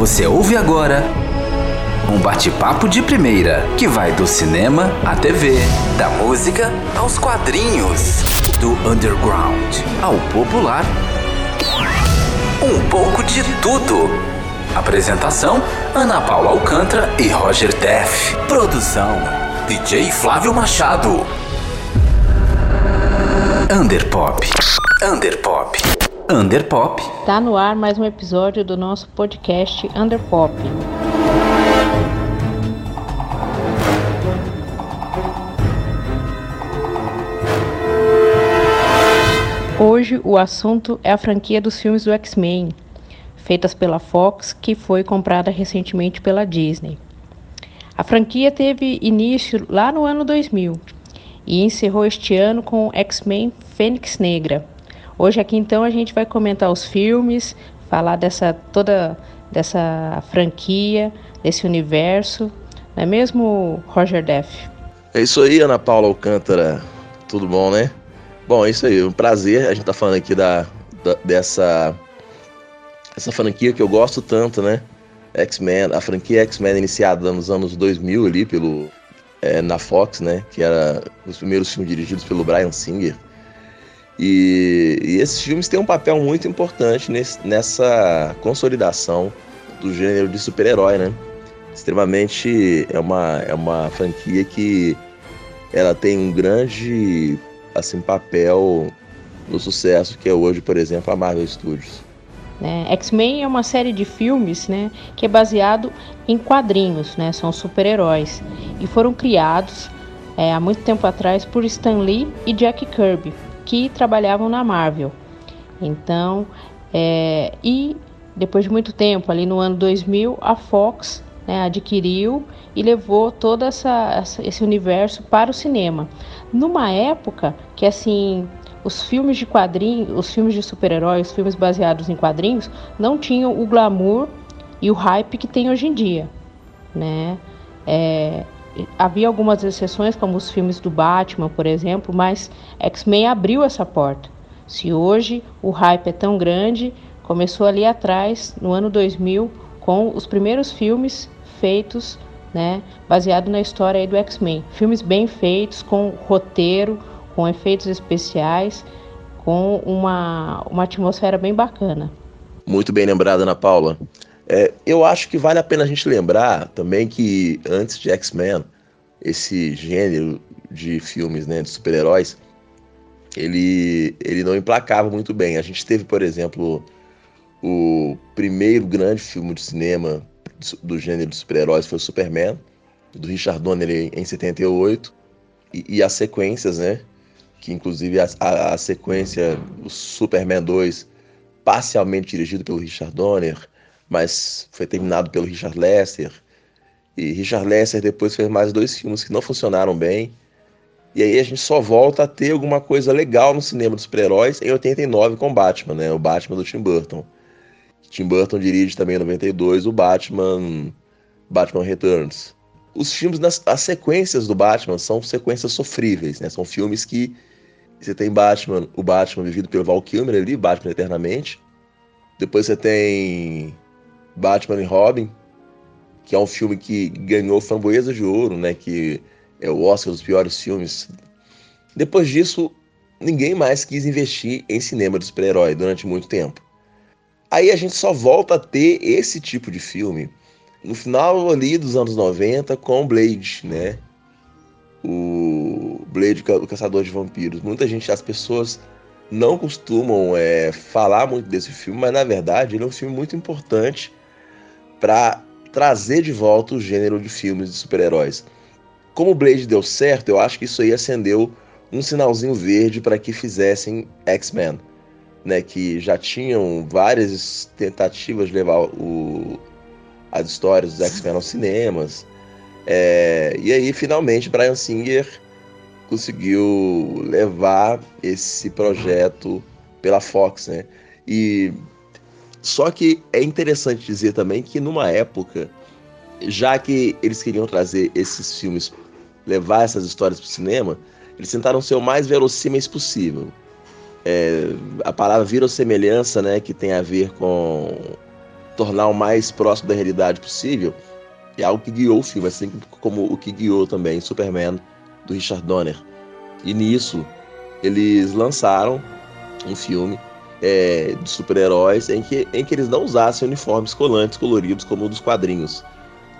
Você ouve agora um bate-papo de primeira que vai do cinema à TV, da música aos quadrinhos, do underground ao popular. Um pouco de tudo. Apresentação: Ana Paula Alcântara e Roger Teff. Produção: DJ Flávio Machado. Underpop. Underpop. Underpop. Tá no ar mais um episódio do nosso podcast Underpop. Hoje o assunto é a franquia dos filmes do X-Men, feitas pela Fox, que foi comprada recentemente pela Disney. A franquia teve início lá no ano 2000 e encerrou este ano com X-Men Fênix Negra. Hoje aqui então a gente vai comentar os filmes, falar dessa toda dessa franquia, desse universo, não é mesmo, Roger Deff? É isso aí, Ana Paula Alcântara. Tudo bom, né? Bom, é isso aí, um prazer. A gente tá falando aqui da, da dessa essa franquia que eu gosto tanto, né? X-Men, a franquia X-Men iniciada nos anos 2000 ali pelo é, na Fox, né? Que era os primeiros filmes dirigidos pelo Brian Singer. E, e esses filmes têm um papel muito importante nesse, nessa consolidação do gênero de super-herói, né? Extremamente é uma, é uma franquia que ela tem um grande assim papel no sucesso que é hoje, por exemplo, a Marvel Studios. Né? X-Men é uma série de filmes né, que é baseado em quadrinhos, né, são super-heróis, e foram criados é, há muito tempo atrás por Stan Lee e Jack Kirby, que trabalhavam na Marvel. Então, é, e depois de muito tempo, ali no ano 2000, a Fox né, adquiriu e levou todo essa, esse universo para o cinema. Numa época que assim os filmes de quadrinhos, os filmes de super-heróis, os filmes baseados em quadrinhos, não tinham o glamour e o hype que tem hoje em dia, né? É, havia algumas exceções, como os filmes do Batman, por exemplo, mas X-Men abriu essa porta. Se hoje o hype é tão grande, começou ali atrás, no ano 2000, com os primeiros filmes feitos, né, baseado na história do X-Men. Filmes bem feitos, com roteiro, com efeitos especiais, com uma, uma atmosfera bem bacana. Muito bem lembrada, Ana Paula. É, eu acho que vale a pena a gente lembrar também que antes de X-Men, esse gênero de filmes né, de super-heróis, ele, ele não emplacava muito bem. A gente teve, por exemplo, o primeiro grande filme de cinema do gênero de super-heróis foi o Superman, do Richard Donner em 78, e, e as sequências, né? que inclusive a, a, a, sequência, o Superman 2, parcialmente dirigido pelo Richard Donner, mas foi terminado pelo Richard Lester. E Richard Lester depois fez mais dois filmes que não funcionaram bem. E aí a gente só volta a ter alguma coisa legal no cinema dos super-heróis em 89 com Batman, né? O Batman do Tim Burton. Tim Burton dirige também em 92 o Batman Batman Returns. Os filmes, nas, as sequências do Batman são sequências sofríveis, né? São filmes que você tem Batman, o Batman vivido pelo Val Kilmer ali, Batman Eternamente. Depois você tem Batman e Robin, que é um filme que ganhou Framboesa de Ouro, né? Que é o Oscar dos piores filmes. Depois disso, ninguém mais quis investir em cinema de super-herói durante muito tempo. Aí a gente só volta a ter esse tipo de filme no final ali dos anos 90 com Blade, né? o Blade, o Caçador de Vampiros. Muita gente, as pessoas não costumam é, falar muito desse filme, mas na verdade ele é um filme muito importante para trazer de volta o gênero de filmes de super-heróis. Como Blade deu certo, eu acho que isso aí acendeu um sinalzinho verde para que fizessem X-Men, né, que já tinham várias tentativas de levar o, as histórias dos X-Men aos cinemas, é, e aí, finalmente, Brian Singer conseguiu levar esse projeto pela Fox, né? E só que é interessante dizer também que numa época, já que eles queriam trazer esses filmes, levar essas histórias para o cinema, eles tentaram ser o mais verossímeis possível. É, a palavra virossemelhança, né, que tem a ver com tornar o mais próximo da realidade possível, é algo que guiou o filme, assim como o que guiou também Superman do Richard Donner. E nisso eles lançaram um filme é, de super-heróis em que, em que eles não usassem uniformes colantes coloridos como o dos quadrinhos,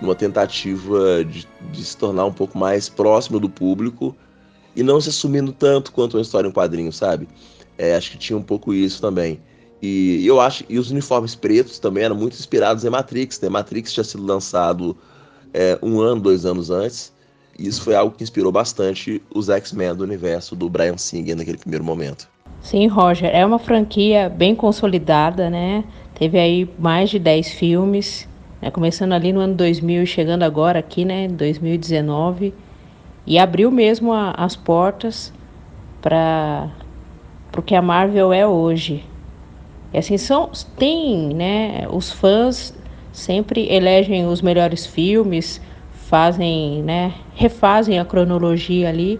numa tentativa de, de se tornar um pouco mais próximo do público e não se assumindo tanto quanto uma história em quadrinho, sabe? É, acho que tinha um pouco isso também. E eu acho e os uniformes pretos também eram muito inspirados em Matrix, né? Matrix tinha sido lançado é, um ano, dois anos antes. E isso foi algo que inspirou bastante os X-Men do universo do Brian Singer naquele primeiro momento. Sim, Roger, é uma franquia bem consolidada, né? Teve aí mais de 10 filmes, né? começando ali no ano 2000 e chegando agora aqui, né, 2019, e abriu mesmo a, as portas para o que a Marvel é hoje. E assim, são, tem, né, os fãs sempre elegem os melhores filmes, fazem, né, refazem a cronologia ali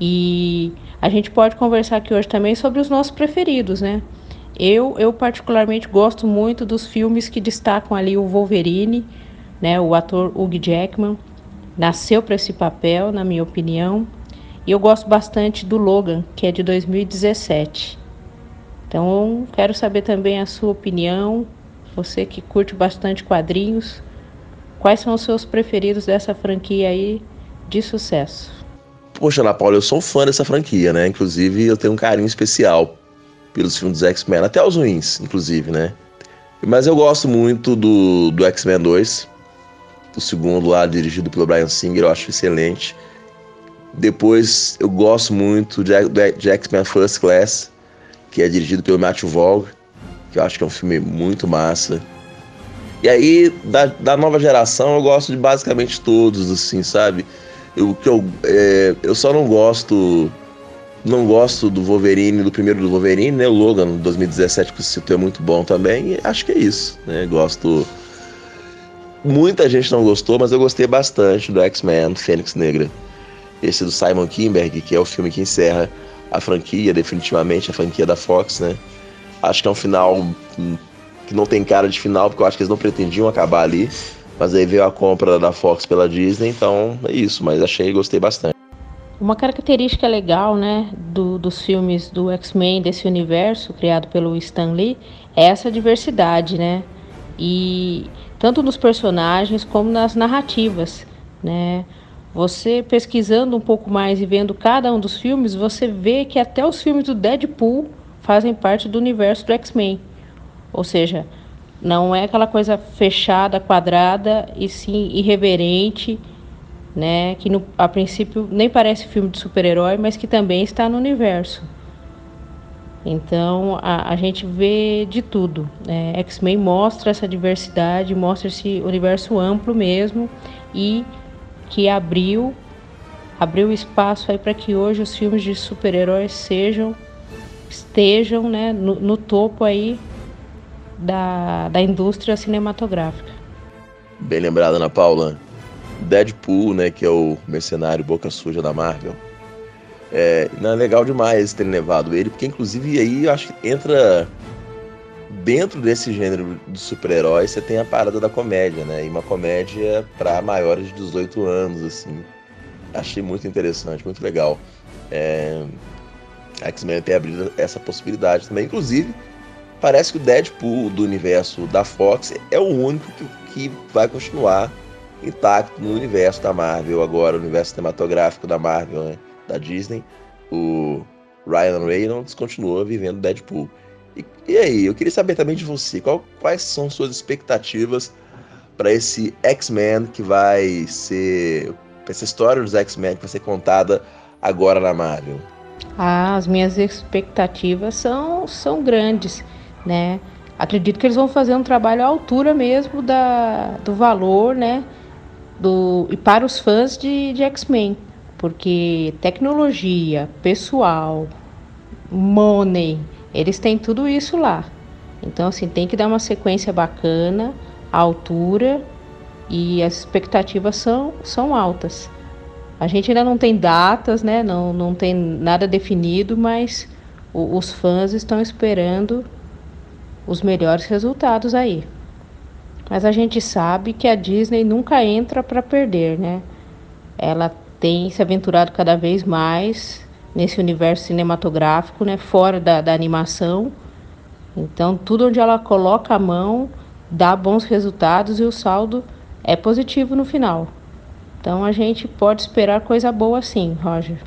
e a gente pode conversar aqui hoje também sobre os nossos preferidos, né? Eu, eu particularmente gosto muito dos filmes que destacam ali o Wolverine, né? O ator Hugh Jackman nasceu para esse papel, na minha opinião. E eu gosto bastante do Logan, que é de 2017. Então, quero saber também a sua opinião. Você que curte bastante quadrinhos, quais são os seus preferidos dessa franquia aí de sucesso? Poxa, Ana Paula, eu sou fã dessa franquia, né? Inclusive, eu tenho um carinho especial pelos filmes dos X-Men, até os ruins, inclusive, né? Mas eu gosto muito do, do X-Men 2, o segundo lá, dirigido pelo Brian Singer, eu acho excelente. Depois, eu gosto muito de, de X-Men First Class, que é dirigido pelo Matthew Vaughn, que eu acho que é um filme muito massa. E aí, da, da nova geração, eu gosto de basicamente todos, assim, sabe? Eu, que eu, é, eu só não gosto. Não gosto do Wolverine, do primeiro do Wolverine, né? O Logan 2017 que você citou é muito bom também. E acho que é isso, né? Gosto. Muita gente não gostou, mas eu gostei bastante do X-Men Fênix Negra. Esse do Simon Kinberg, que é o filme que encerra a franquia, definitivamente, a franquia da Fox, né? Acho que é um final hum, que não tem cara de final, porque eu acho que eles não pretendiam acabar ali. Mas aí veio a compra da Fox pela Disney, então é isso, mas achei e gostei bastante. Uma característica legal, né, do, dos filmes do X-Men, desse universo criado pelo Stan Lee, é essa diversidade, né? E tanto nos personagens como nas narrativas, né? Você pesquisando um pouco mais e vendo cada um dos filmes, você vê que até os filmes do Deadpool fazem parte do universo do X-Men. Ou seja, não é aquela coisa fechada, quadrada, e sim irreverente, né? Que no, a princípio nem parece filme de super-herói, mas que também está no universo. Então a, a gente vê de tudo. Né? X-Men mostra essa diversidade, mostra esse universo amplo mesmo e que abriu abriu espaço aí para que hoje os filmes de super-heróis sejam estejam né, no, no topo aí da, da indústria cinematográfica. Bem lembrada, Ana Paula. Deadpool, né, que é o mercenário boca suja da Marvel. É, não é legal demais terem levado ele, porque inclusive aí acho que entra dentro desse gênero de super-heróis, você tem a parada da comédia, né? E uma comédia para maiores de 18 anos, assim. Achei muito interessante, muito legal. É, X-Men tem abrido essa possibilidade também, inclusive parece que o Deadpool do universo da Fox é o único que, que vai continuar intacto no universo da Marvel agora, o universo cinematográfico da Marvel, né, da Disney. O Ryan Reynolds continua vivendo Deadpool. E, e aí, eu queria saber também de você, qual, quais são suas expectativas para esse X-Men que vai ser essa história dos X-Men que vai ser contada agora na Marvel? Ah, as minhas expectativas são, são grandes né? Acredito que eles vão fazer um trabalho à altura mesmo da, do valor, né? Do, e para os fãs de, de X-Men, porque tecnologia, pessoal, money, eles têm tudo isso lá. Então, assim, tem que dar uma sequência bacana, à altura, e as expectativas são, são altas. A gente ainda não tem datas, né? Não, não tem nada definido, mas os fãs estão esperando os melhores resultados aí. Mas a gente sabe que a Disney nunca entra para perder, né? Ela tem se aventurado cada vez mais nesse universo cinematográfico, né? Fora da, da animação. Então, tudo onde ela coloca a mão dá bons resultados e o saldo é positivo no final. Então, a gente pode esperar coisa boa sim, Roger.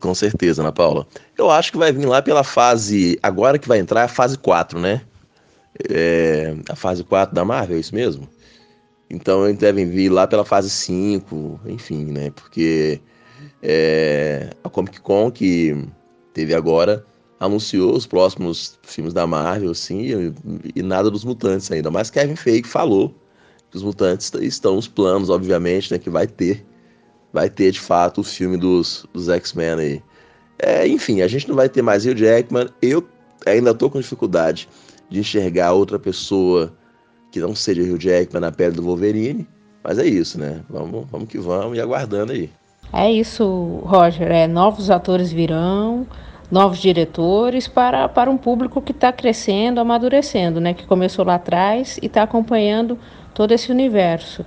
Com certeza, Ana Paula. Eu acho que vai vir lá pela fase. Agora que vai entrar a fase 4, né? É, a fase 4 da Marvel, é isso mesmo? Então eles devem vir lá pela fase 5, enfim, né? Porque é, a Comic Con que teve agora anunciou os próximos filmes da Marvel, assim, e, e nada dos mutantes ainda. Mas Kevin Feige falou que os mutantes estão nos planos, obviamente, né? Que vai ter, vai ter de fato o filme dos, dos X-Men aí. É, enfim, a gente não vai ter mais Hugh Jackman. Eu ainda tô com dificuldade de enxergar outra pessoa que não seja Hugh Jackman na pele do Wolverine. Mas é isso, né? Vamos, vamos que vamos e aguardando aí. É isso, Roger. É, novos atores virão, novos diretores para, para um público que está crescendo, amadurecendo, né? Que começou lá atrás e está acompanhando todo esse universo.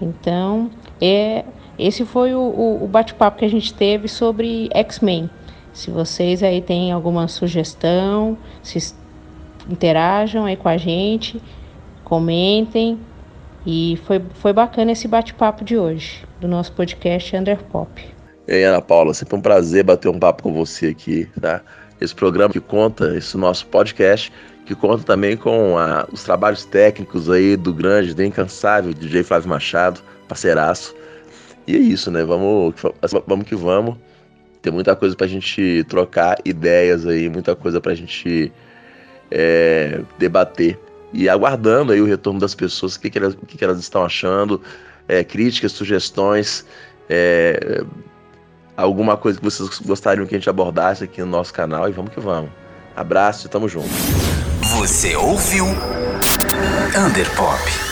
Então, é, esse foi o, o, o bate-papo que a gente teve sobre X-Men. Se vocês aí têm alguma sugestão, se interajam aí com a gente, comentem. E foi, foi bacana esse bate-papo de hoje, do nosso podcast Underpop. E aí, Ana Paula, sempre um prazer bater um papo com você aqui, tá? Esse programa que conta, esse nosso podcast, que conta também com a, os trabalhos técnicos aí do grande, do incansável DJ Flávio Machado, parceiraço. E é isso, né? Vamos, vamos que vamos. Tem muita coisa pra gente trocar ideias aí, muita coisa pra gente é, debater e aguardando aí o retorno das pessoas, o que, que, elas, o que, que elas estão achando, é, críticas, sugestões, é, alguma coisa que vocês gostariam que a gente abordasse aqui no nosso canal e vamos que vamos. Abraço e tamo junto. Você ouviu Underpop.